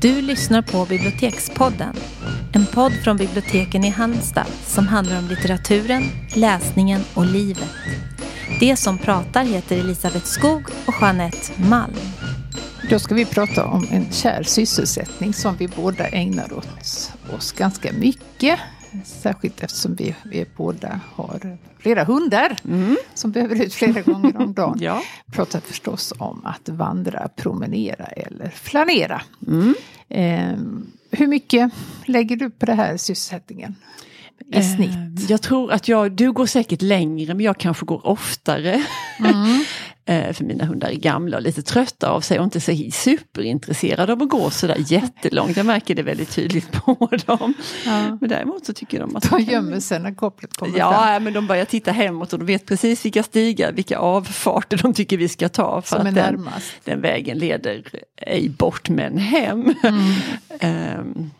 Du lyssnar på Bibliotekspodden. En podd från biblioteken i Halmstad som handlar om litteraturen, läsningen och livet. Det som pratar heter Elisabeth Skog och Jeanette Malm. Då ska vi prata om en kär sysselsättning som vi båda ägnar oss, oss ganska mycket. Särskilt eftersom vi, vi båda har flera hundar mm. som behöver ut flera gånger om dagen. ja. Pratar förstås om att vandra, promenera eller flanera. Mm. Eh, hur mycket lägger du på den här sysselsättningen? I eh, snitt? Jag tror att jag, du går säkert längre men jag kanske går oftare. Mm. Eh, för mina hundar är gamla och lite trötta av sig och inte så superintresserade av att gå sådär jättelångt. Jag märker det väldigt tydligt på dem. Ja. Men däremot så tycker de att... De gömmer sig när kopplet kommer Ja, fram. men de börjar titta hemåt och de vet precis vilka stigar, vilka avfarter de tycker vi ska ta. För Som att den, den, vägen leder ej bort men hem. Mm. um,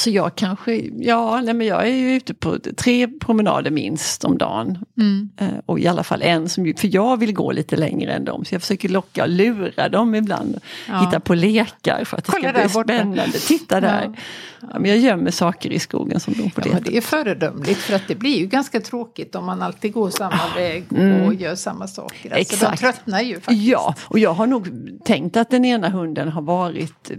Så jag kanske, ja, nej men jag är ju ute på tre promenader minst om dagen. Mm. Eh, och i alla fall en som, för jag vill gå lite längre än dem. Så jag försöker locka och lura dem ibland. Ja. Hitta på lekar för att det Kolla ska bli spännande. Titta där. Ja. Ja, men jag gömmer saker i skogen som de får ja, Det är föredömligt för att det blir ju ganska tråkigt om man alltid går samma väg och mm. gör samma saker. Alltså, Exakt. De tröttnar ju faktiskt. Ja, och jag har nog tänkt att den ena hunden har varit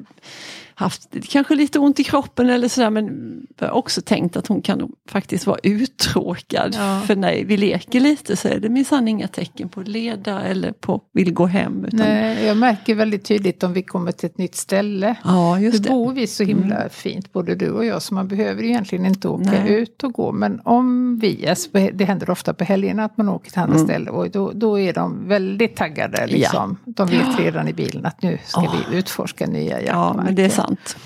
haft kanske lite ont i kroppen eller sådär men också tänkt att hon kan faktiskt vara uttråkad. Ja. För när vi leker lite så är det minsann inga tecken på leda eller på vill gå hem. Utan... Nej, jag märker väldigt tydligt om vi kommer till ett nytt ställe. Ja, just det. bor vi så himla mm. fint både du och jag så man behöver egentligen inte åka Nej. ut och gå. Men om vi, alltså, det händer ofta på helgerna att man åker till andra mm. ställen och då, då är de väldigt taggade. Liksom. Ja. De vet redan i bilen att nu ska oh. vi utforska nya jaktmarker. Ja, men det är sant sant.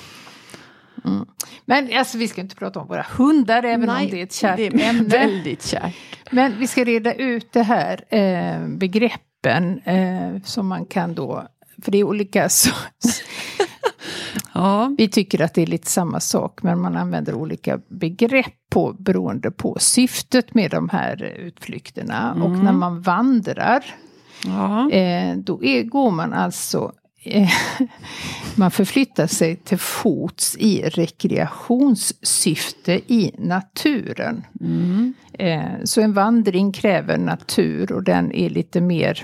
Mm. Men alltså, vi ska inte prata om våra hundar även Nej, om det är ett kärt det är ämne. Väldigt kärt. Men vi ska reda ut det här eh, begreppen eh, som man kan då, för det är olika så, ja. Vi tycker att det är lite samma sak men man använder olika begrepp på, beroende på syftet med de här utflykterna. Mm. Och när man vandrar ja. eh, då är, går man alltså man förflyttar sig till fots i rekreationssyfte i naturen. Mm. Eh, så en vandring kräver natur och den är lite mer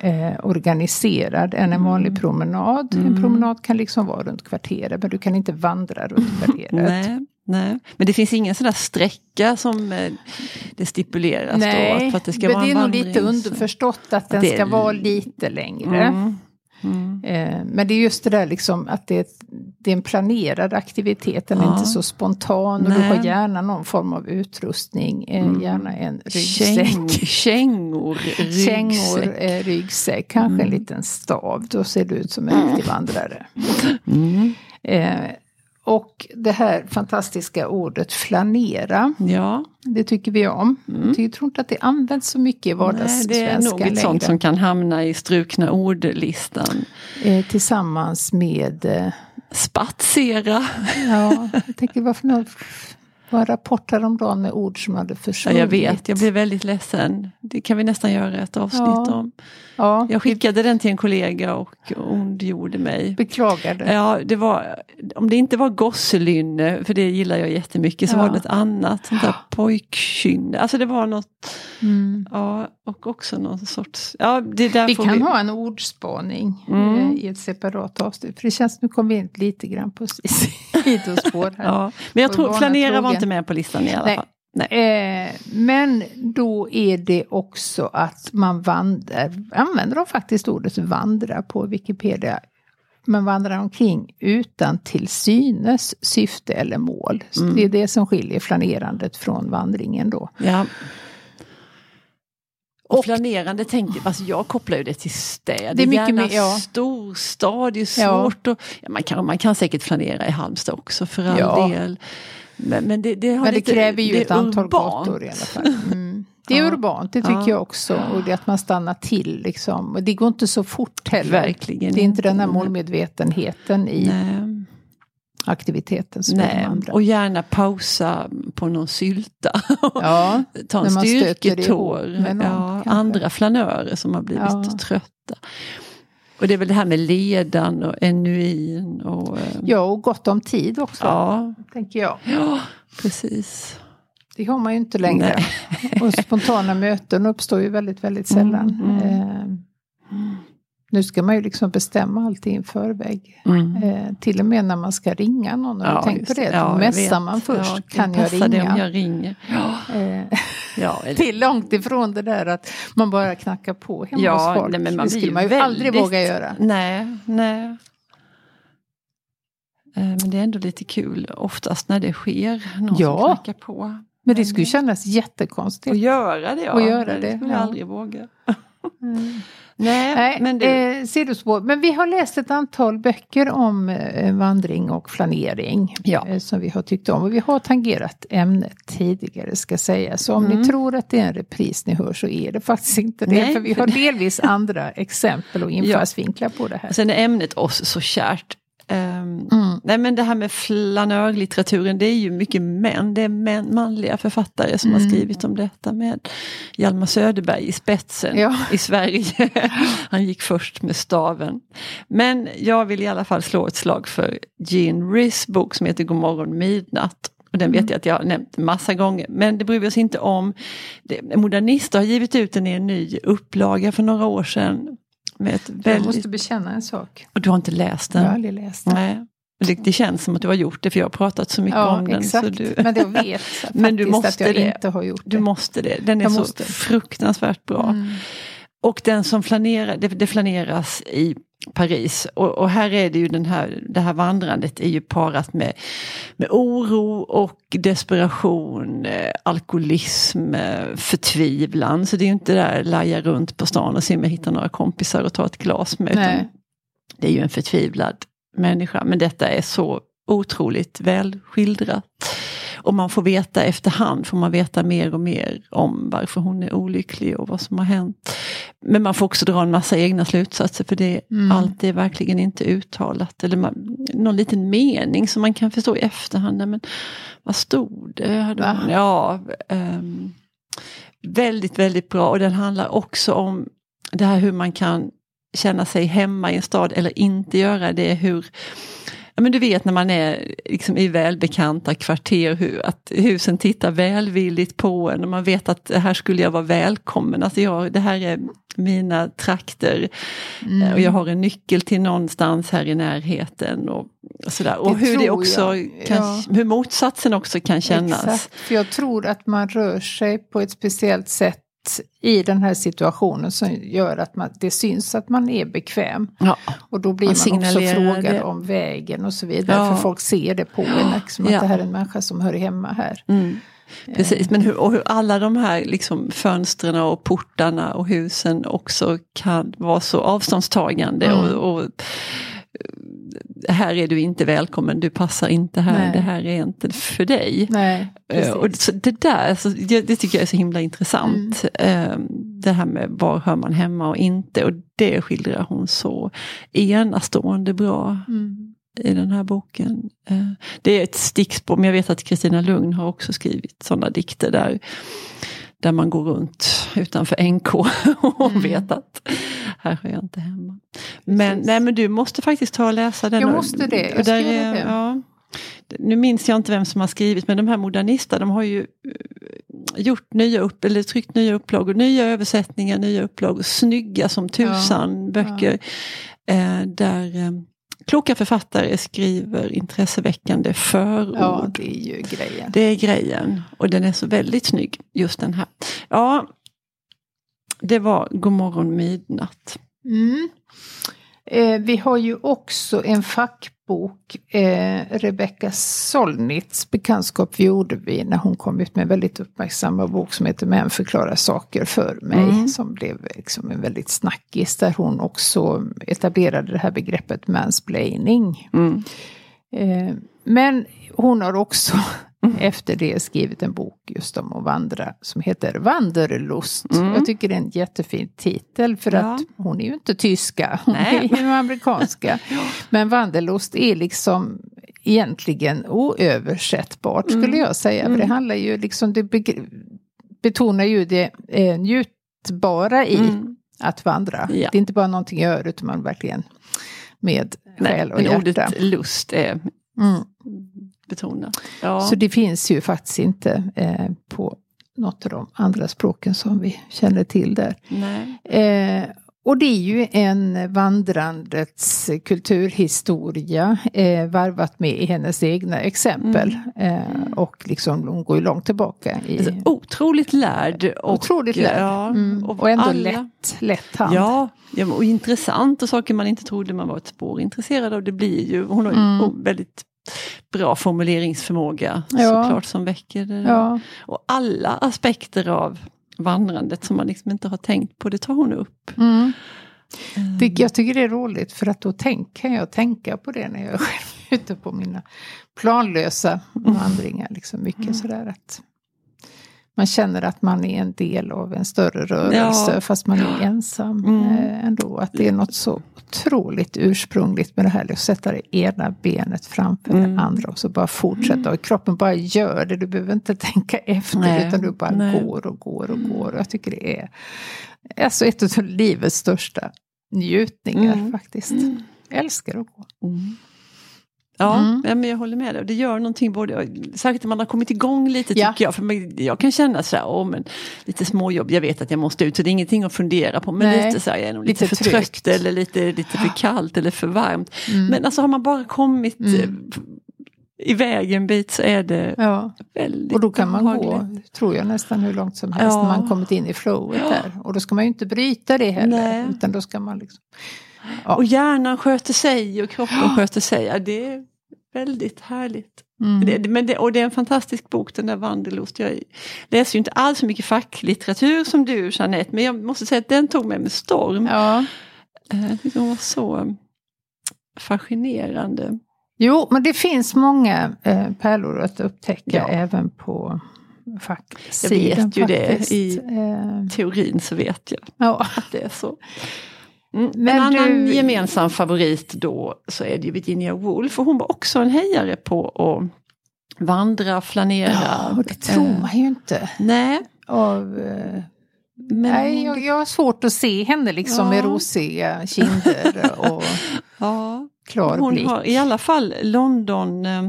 eh, organiserad än en vanlig mm. promenad. Mm. En promenad kan liksom vara runt kvarteret men du kan inte vandra runt kvarteret. Nej. Nej, men det finns ingen sån där sträcka som eh, det stipuleras Nej, då? För att det ska men vara det är nog lite underförstått att den ska vara lite längre. Mm. Mm. Eh, men det är just det där liksom att det är, det är en planerad aktivitet, den ja. är inte så spontan och du har gärna någon form av utrustning, eh, mm. gärna en ryggsäck. kängor, ryggsäck. Kängor, eh, ryggsäck, kanske mm. en liten stav, då ser du ut som en riktig vandrare. Och det här fantastiska ordet flanera. Ja. Det tycker vi om. Mm. Jag tror inte att det används så mycket i vardagssvenska Det är nog ett sånt som kan hamna i strukna ordlistan. Eh, tillsammans med eh, Spatsera. Ja, jag tänker varför något var en rapport häromdagen med ord som hade försvunnit. Ja, jag vet, jag blev väldigt ledsen. Det kan vi nästan göra ett avsnitt ja. om. Ja. Jag skickade den till en kollega och ondgjorde mig. Beklagade. Ja, det var, om det inte var gosselynne, för det gillar jag jättemycket, så ja. var det ett annat sånt där pojkkynne. Alltså det var något, mm. ja, och också någon sorts, ja det där Vi kan vi... ha en ordspaning mm. Eh, i ett separat avsnitt. För det känns, nu kom vi in lite grann på sidospår här. ja. Men jag tror, flanera var inte med på listan i alla Nej. fall. Eh, men då är det också att man vandrar, använder de faktiskt ordet vandra på Wikipedia. Man vandrar omkring utan till synes syfte eller mål. Mm. Det är det som skiljer flanerandet från vandringen då. Ja. Och, och flanerande tänker, alltså jag kopplar ju det till städer, det är mycket mer, ja. storstad, det är svårt ja. att, ja, man, kan, man kan säkert flanera i Halmstad också för all ja. del. Men, men, det, det, men det lite, kräver ju ett antal urbant. gator i alla fall. Mm. Det är ja. urbant, det tycker ja. jag också. Och det att man stannar till liksom. Och det går inte så fort heller. Verkligen det är inte den här målmedvetenheten i Nej. Aktiviteten. Nej. Och gärna pausa på någon sylta. Ja, Ta en styrketår. Ja, andra flanörer som har blivit trötta. Och det är väl det här med ledan och enuin. Och, eh, ja, och gott om tid också. Ja. Tänker jag. Ja, precis. Det har man ju inte längre. och spontana möten uppstår ju väldigt, väldigt sällan. Mm, mm. Eh, nu ska man ju liksom bestämma allting i förväg. Mm. Eh, till och med när man ska ringa någon. Har ja, du tänkt på det? Ja, mässar man först. Ja, kan jag ringa? Jag ringer. Ja. Eh, ja, eller... Till långt ifrån det där att man bara knackar på hemma ja, hos folk. Nej, men man det skulle man ju väldigt... aldrig våga göra. Nej, nej. Eh, men det är ändå lite kul oftast när det sker. Någon ja. som knackar på. Men det skulle kännas jättekonstigt. Att göra det, ja. Och göra det, det skulle jag aldrig våga. Mm. Nej, Nej, men, det... eh, sidospår. men vi har läst ett antal böcker om eh, vandring och flanering. Ja. Eh, som vi har tyckt om. Och vi har tangerat ämnet tidigare ska säga. Så om mm. ni tror att det är en repris ni hör så är det faktiskt inte det. Nej, för vi har delvis andra exempel och infallsvinklar ja. på det här. Sen är ämnet oss så kärt. Um, mm. Nej men det här med flanörlitteraturen det är ju mycket män, det är män, manliga författare som mm. har skrivit om detta med Hjalmar Söderberg i spetsen ja. i Sverige. Han gick först med staven. Men jag vill i alla fall slå ett slag för Jean Riss bok som heter Godmorgon midnatt. Och den vet mm. jag att jag har nämnt massa gånger, men det bryr vi oss inte om. Modernister har givit ut en ny upplaga för några år sedan ett väldigt... Jag måste bekänna en sak. Och du har inte läst den? Jag har aldrig läst den. Nej. Det, det känns som att du har gjort det för jag har pratat så mycket ja, om den. Exakt. Så du... Men jag vet men du måste att jag det. inte har gjort det. Du måste det. Den är jag så måste. fruktansvärt bra. Mm. Och den som flanerar, det, det flaneras i Paris. Och, och, här är det ju den här, det här vandrandet är ju parat med, med oro och desperation, eh, alkoholism, eh, förtvivlan. Så det är ju inte där laja runt på stan och se om jag hittar några kompisar och ta ett glas med. Utan det är ju en förtvivlad människa. Men detta är så otroligt väl skildrat. Och man får veta efterhand, får man veta mer och mer om varför hon är olycklig och vad som har hänt. Men man får också dra en massa egna slutsatser för det mm. allt är verkligen inte uttalat. Eller man, någon liten mening som man kan förstå i efterhand. Men vad stod det? Va? Ja, um, väldigt, väldigt bra och den handlar också om det här hur man kan känna sig hemma i en stad eller inte göra det. Hur ja, men du vet när man är liksom i välbekanta kvarter, hur, att husen tittar välvilligt på en och man vet att här skulle jag vara välkommen. Alltså jag, det här är mina trakter mm. och jag har en nyckel till någonstans här i närheten. Och, och sådär. och hur, det också kan, ja. hur motsatsen också kan kännas. Exakt. För jag tror att man rör sig på ett speciellt sätt i den här situationen som gör att man, det syns att man är bekväm. Ja. Och då blir man, man också frågad det. om vägen och så vidare. Ja. För folk ser det på en, liksom, att det här är en människa som hör hemma här. Mm. Precis, men hur, och hur alla de här liksom fönstren och portarna och husen också kan vara så avståndstagande. Mm. och, och här är du inte välkommen, du passar inte här, Nej. det här är inte för dig. Nej, uh, och det där, så, det, det, tycker jag är så himla intressant. Mm. Uh, det här med var hör man hemma och inte och det skildrar hon så enastående bra. Mm. i den här boken. Uh, det är ett stickspår, men jag vet att Kristina Lugn har också skrivit sådana dikter där där man går runt utanför NK och mm. vet att här hör jag inte hemma. Men, nej, men du måste faktiskt ta och läsa den. Jag måste det, jag där är, det. Ja, nu minns jag inte vem som har skrivit men de här modernisterna de har ju eh, gjort nya upp, eller tryckt nya upplagor, nya översättningar, nya upplagor, snygga som tusan ja, böcker. Ja. Eh, där eh, kloka författare skriver intresseväckande förord. Ja, det är ju grejen. Det är grejen. Och den är så väldigt snygg, just den här. Ja, det var Godmorgon midnatt. Mm. Eh, vi har ju också en fackbok, eh, Rebecka Solnits bekantskap gjorde vi när hon kom ut med en väldigt uppmärksammad bok som heter Män förklarar saker för mig. Mm. Som blev liksom en väldigt snackis där hon också etablerade det här begreppet mansplaining. Mm. Eh, men hon har också mm. efter det skrivit en bok just om att vandra som heter Wanderlust. Mm. Jag tycker det är en jättefin titel för ja. att hon är ju inte tyska, hon Nej. är ju amerikanska. Men Wanderlust är liksom egentligen oöversättbart skulle mm. jag säga. För det mm. handlar ju liksom, det betonar ju det eh, njutbara i mm. att vandra. Ja. Det är inte bara någonting jag gör utan man verkligen med själ och Nej, hjärta. Ordet lust är mm. Betonat. Ja. Så det finns ju faktiskt inte eh, på något av de andra språken som vi känner till där. Eh, och det är ju en vandrandets kulturhistoria eh, varvat med i hennes egna exempel. Mm. Eh, och liksom hon går ju långt tillbaka. I, alltså, otroligt lärd. Och, otroligt lärd. Ja, mm. och, och, ändå alla, lätt, lätt hand. Ja, ja, och intressant och saker man inte trodde man var ett spår intresserad av. Det blir ju, hon har mm. väldigt bra formuleringsförmåga ja. såklart som väcker det. Ja. Och alla aspekter av vandrandet som man liksom inte har tänkt på, det tar hon upp. Mm. Jag tycker det är roligt för att då tänk, kan jag tänka på det när jag är själv ute på mina planlösa vandringar. Liksom mycket mm. sådär att man känner att man är en del av en större rörelse ja. fast man är ensam mm. Eh, ändå. Att det är något så otroligt ursprungligt med det här att sätta det ena benet framför mm. det andra och så bara fortsätta. Mm. Och kroppen bara gör det, du behöver inte tänka efter Nej. utan du bara Nej. går och går och går. Och jag tycker det är alltså ett av livets största njutningar mm. faktiskt. Mm. Jag älskar att gå. Mm. Ja, mm. men jag håller med dig. Det gör någonting både, särskilt när man har kommit igång lite tycker ja. jag. För jag kan känna så här, oh, men lite småjobb, jag vet att jag måste ut så det är ingenting att fundera på. Men Nej. lite så här, jag är nog lite, lite för trött eller lite, lite för kallt eller för varmt. Mm. Men alltså har man bara kommit mm. Eh, iväg en bit så är det ja. väldigt Och då kan man gå, tror jag, nästan hur långt som helst ja. när man kommit in i flowet där. Och då ska man ju inte bryta det heller. Nej. Utan då ska man liksom Ja. Och hjärnan sköter sig och kroppen ja. sköter sig. Det är väldigt härligt. Mm. Det, men det, och det är en fantastisk bok den där Vandelust. Jag läser ju inte alls så mycket facklitteratur som du Jeanette, men jag måste säga att den tog mig med storm. Ja. Eh, jag tyckte hon var så fascinerande. Jo, men det finns många eh, pärlor att upptäcka ja. även på facksidan. Jag vet ju faktiskt. det, i eh. teorin så vet jag ja. att det är så. Mm. Men en annan du... gemensam favorit då så är det Virginia Woolf och hon var också en hejare på att vandra, flanera. Ja, det tror man ju inte. Nej. Av, eh, men... Nej, jag, jag har svårt att se henne liksom ja. med rosiga kinder och ja. klar hon blick. Har i alla fall London eh,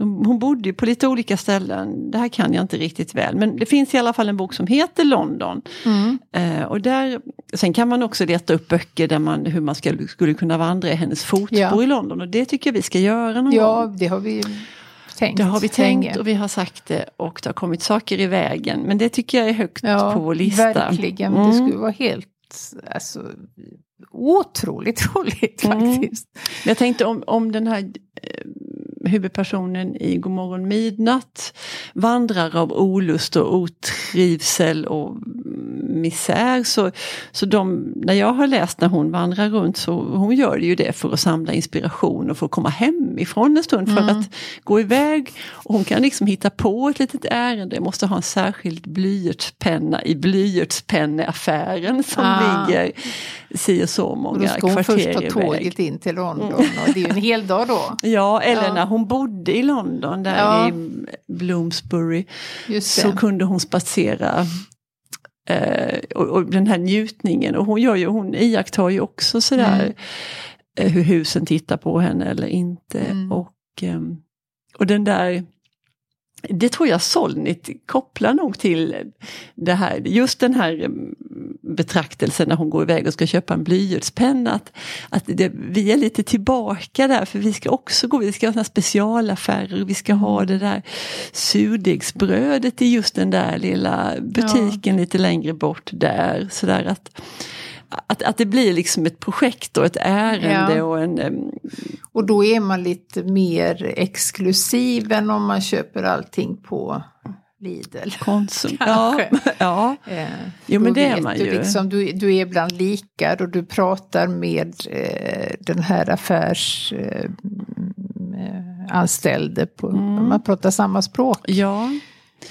de, hon bodde ju på lite olika ställen, det här kan jag inte riktigt väl, men det finns i alla fall en bok som heter London. Mm. Eh, och där, sen kan man också leta upp böcker där man, hur man ska, skulle kunna vandra i hennes fotspår ja. i London och det tycker jag vi ska göra någon ja, gång. det har vi tänkt. Det har vi tänkt länge. och vi har sagt det och det har kommit saker i vägen. Men det tycker jag är högt ja, på vår lista. Verkligen, mm. det skulle vara helt alltså, otroligt roligt mm. faktiskt. Mm. Jag tänkte om, om den här eh, huvudpersonen i Godmorgon midnatt vandrar av olust och otrivsel och misär. Så, så de, när jag har läst när hon vandrar runt så hon gör ju det för att samla inspiration och för att komma hemifrån en stund för mm. att gå iväg. Och hon kan liksom hitta på ett litet ärende, måste ha en särskild blyertspenna i blyertspenneaffären som ah. ligger si och så många kvarter iväg. Då ska hon först ta tåget in till London och det är ju en hel dag då. Ja, eller ja. när hon bodde i London där ja. i Bloomsbury så kunde hon spatsera eh, och, och, den här njutningen och hon, gör ju, hon iakttar ju också sådär mm. eh, hur husen tittar på henne eller inte. Mm. Och, eh, och den där det tror jag Solnit kopplar nog till det här, just den här mm, betraktelsen när hon går iväg och ska köpa en blyertspenna. Att, att det, vi är lite tillbaka där för vi ska också gå, vi ska ha såna specialaffärer, vi ska ha det där surdegsbrödet i just den där lilla butiken ja. lite längre bort där. Sådär att, att, att det blir liksom ett projekt och ett ärende ja. och en... Um... Och då är man lite mer exklusiv än om man köper allting på Lidl. Konsum. Ja, ja. Eh, jo men det är man du, ju. Liksom, du, du är bland likar och du pratar med eh, den här affärsanställde. Eh, mm. Man pratar samma språk. Ja.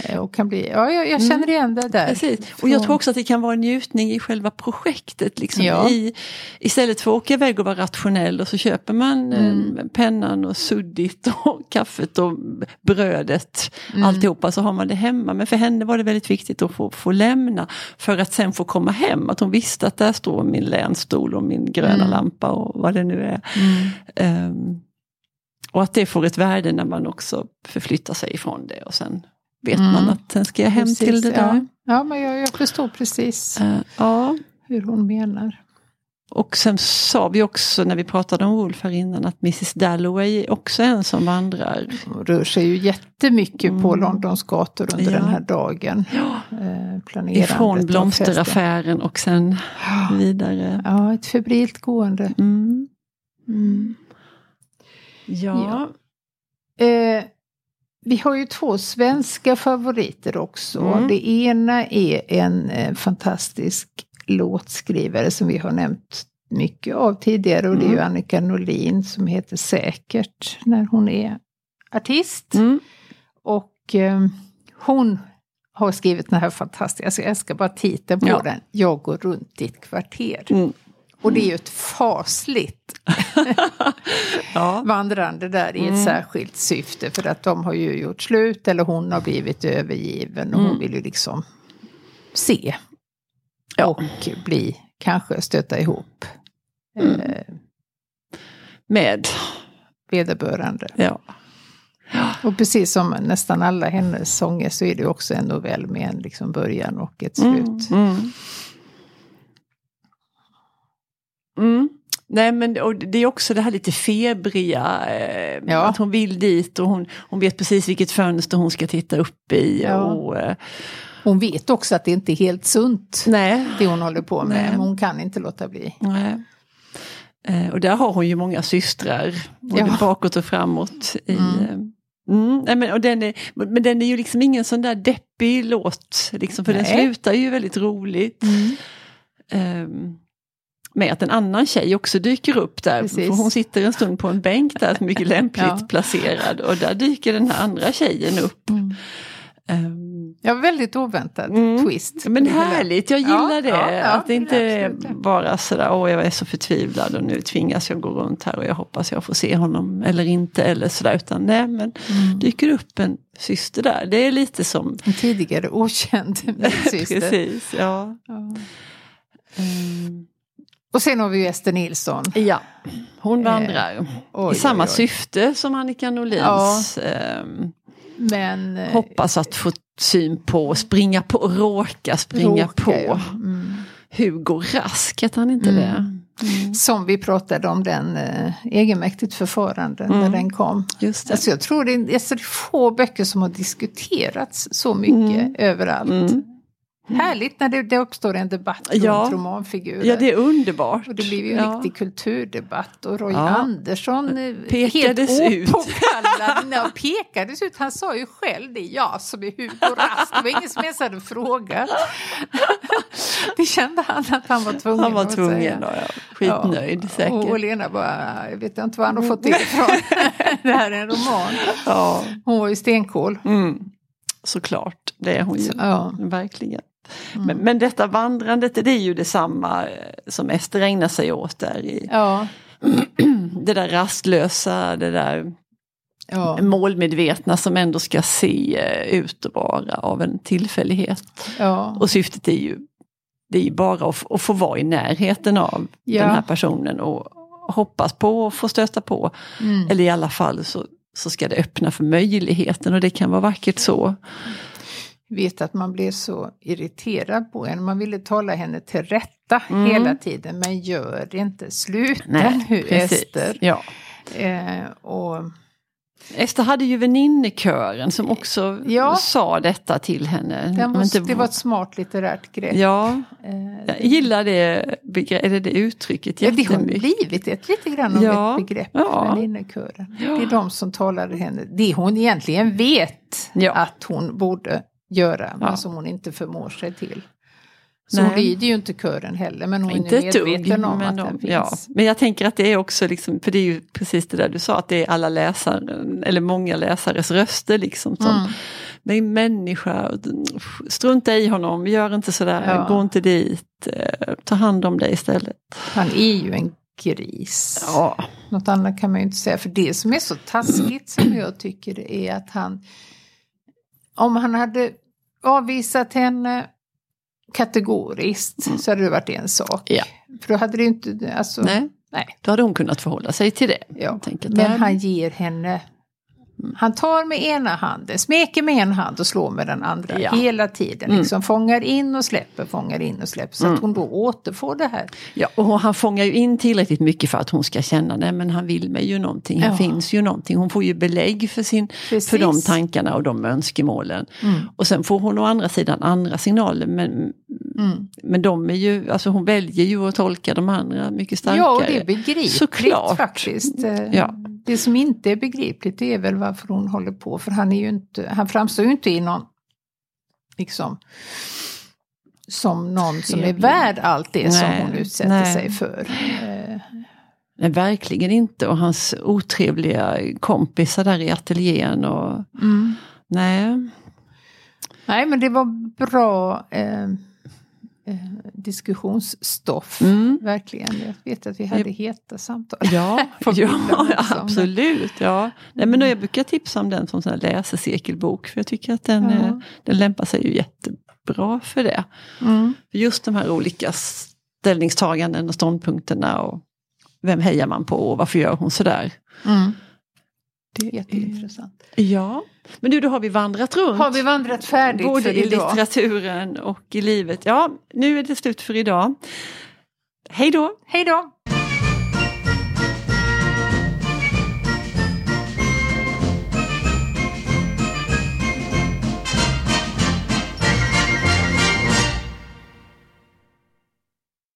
Eh, och kan bli, ja, jag, jag känner mm. igen det där. Precis. Och jag tror också att det kan vara en njutning i själva projektet. Liksom. Ja. I, istället för att åka iväg och vara rationell och så köper man mm. eh, pennan och suddigt och kaffet och brödet. Mm. Alltihopa så har man det hemma. Men för henne var det väldigt viktigt att få, få lämna för att sen få komma hem. Att hon visste att där står min länstol och min gröna mm. lampa och vad det nu är. Um, och att det får ett värde när man också förflyttar sig ifrån det och sen vet mm. man att sen ska jag hem precis, till det där. Ja, ja men jag, jag förstår precis uh, ja. hur hon menar. Och sen sa vi också när vi pratade om Wolf här innan att Mrs Dalloway är också en som vandrar. Hon rör sig ju jättemycket mm. på Londons gator under ja. den här dagen. Ja. Eh, Ifrån blomsteraffären och sen ja. vidare. Ja, ett febrilt gående. Mm. Mm. Ja. Eh, vi har ju två svenska favoriter också. Mm. Det ena är en eh, fantastisk låtskrivare som vi har nämnt mycket av tidigare och det är ju mm. Annika Norlin som heter Säkert när hon är artist. Mm. Och eh, hon har skrivit den här fantastiska, alltså jag älskar bara titeln på ja. den, Jag går runt ditt kvarter. Mm. Och det är ju ett fasligt ja. vandrande där i ett mm. särskilt syfte. För att de har ju gjort slut eller hon har blivit övergiven och mm. hon vill ju liksom se. Ja. Och bli, kanske stöta ihop. Mm. Eh, Med vederbörande. Ja. Och precis som nästan alla hennes sånger så är det också en novell med en liksom början och ett slut. Mm. Mm. Mm. Nej men och det är också det här lite febriga, eh, ja. att hon vill dit och hon, hon vet precis vilket fönster hon ska titta upp i. Ja. Och, eh, hon vet också att det inte är helt sunt, nej. det hon håller på med, nej. men hon kan inte låta bli. Nej. Eh, och där har hon ju många systrar, både ja. bakåt och framåt. I, mm. Eh, mm, men, och den är, men den är ju liksom ingen sån där deppig låt, liksom, för nej. den slutar ju väldigt roligt. Mm. Um, med att en annan tjej också dyker upp där. Precis. För hon sitter en stund på en bänk där, mycket lämpligt ja. placerad. Och där dyker den här andra tjejen upp. Mm. Um, ja, väldigt oväntad mm. twist. Men härligt, jag gillar ja, det. Ja, ja, att det inte är bara sådär, åh jag är så förtvivlad och nu tvingas jag gå runt här och jag hoppas jag får se honom eller inte. Eller sådär, utan nej men mm. dyker upp en syster där. Det är lite som... En tidigare okänd syster. Precis, ja. Um, och sen har vi ju Ester Nilsson. Ja, hon vandrar eh, oj, i samma oj, oj. syfte som Annika Norlins. Ja, eh, men, eh, hoppas att få syn på, springa på, råka springa råka, på. Ja. Mm. Hugo Rask, heter han inte mm. det? Mm. Som vi pratade om den eh, egenmäktigt förfarande mm. när den kom. Just det. Alltså jag tror det är, alltså det är få böcker som har diskuterats så mycket mm. överallt. Mm. Härligt när det, det, uppstår en debatt runt ja. romanfigurer. Ja, det är underbart. Och det blir ju en ja. riktig kulturdebatt. Och Roy ja. Andersson pekades helt ut. ja, pekades ut. Han sa ju själv det, jag som är Hugo Rask. Det var ingen som ens hade frågat. det kände han att han var tvungen Han var tvungen, då, ja. Skitnöjd ja. säkert. Och, och Lena bara, jag vet inte vad han har fått det ifrån. det här är en roman. Ja. Hon var ju stenkol. Mm. Såklart, det är hon ju. Ja. Verkligen. Mm. Men, men detta vandrandet det är ju detsamma eh, som Ester ägnar sig åt där. I, ja. det där rastlösa, det där ja. målmedvetna som ändå ska se eh, ut och vara av en tillfällighet. Ja. Och syftet är ju, det är ju bara att, att få vara i närheten av den här personen och hoppas på att få stöta på. Mm. Eller i alla fall så, så ska det öppna för möjligheten och det kan vara vackert så vet att man blev så irriterad på henne. Man ville tala henne till rätta mm. hela tiden. Men gör det inte, sluta Nej, nu precis. Ester. Ja. Eh, och... Ester hade ju väninnekören som också ja. sa detta till henne. Var, inte... Det var ett smart litterärt grepp. Ja, eh, jag gillar det, eller det uttrycket. Ja, det har blivit ett, lite grann av ja. ett begrepp, ja. väninnekören. Det är de som talade henne, det hon egentligen vet att hon borde göra, ja. men som hon inte förmår sig till. Så Nej. hon lider ju inte kören heller, men hon inte är medveten om att de, den finns. Ja. Men jag tänker att det är också, liksom, för det är ju precis det där du sa, att det är alla läsare, eller många läsares röster liksom som mm. det är en människa, strunta i honom, gör inte sådär, ja. gå inte dit, eh, ta hand om dig istället. Han är ju en gris. Ja. Något annat kan man ju inte säga, för det som är så taskigt som jag tycker är att han, om han hade avvisat henne kategoriskt mm. så hade det varit en sak. Ja. För då hade det inte, alltså, nej. nej. Då hade hon kunnat förhålla sig till det. Ja. Men han ger henne han tar med ena handen, smeker med en hand och slår med den andra ja. hela tiden. Mm. Liksom mm. Fångar in och släpper, fångar in och släpper. Så mm. att hon då återfår det här. Ja, och han fångar ju in tillräckligt mycket för att hon ska känna, nej men han vill mig ju någonting, här ja. finns ju någonting. Hon får ju belägg för, sin, för de tankarna och de önskemålen. Mm. Och sen får hon å andra sidan andra signaler. Men, mm. men de är ju, alltså hon väljer ju att tolka de andra mycket starkare. Ja, och det är begripligt Såklart. faktiskt. Ja. Det som inte är begripligt är väl varför hon håller på. För han, är ju inte, han framstår ju inte i någon, liksom, som någon som är värd allt det nej, som hon utsätter nej. sig för. Nej, verkligen inte. Och hans otrevliga kompisar där i ateljén. Och, mm. Nej. Nej, men det var bra. Eh, diskussionsstoff. Mm. Verkligen. Jag vet att vi hade heta samtal. Ja, ja absolut. Ja. Nej, men jag brukar tipsa om den som läsecirkelbok. För jag tycker att den, ja. Eh, den lämpar sig ju jättebra för det. Mm. Just de här olika ställningstaganden och ståndpunkterna. Och vem hejar man på och varför gör hon sådär? Mm. Det är jätteintressant. Ja, men nu då har vi vandrat runt. Har vi vandrat färdigt Både för i idag? litteraturen och i livet. Ja, nu är det slut för idag. Hej då! Hej då!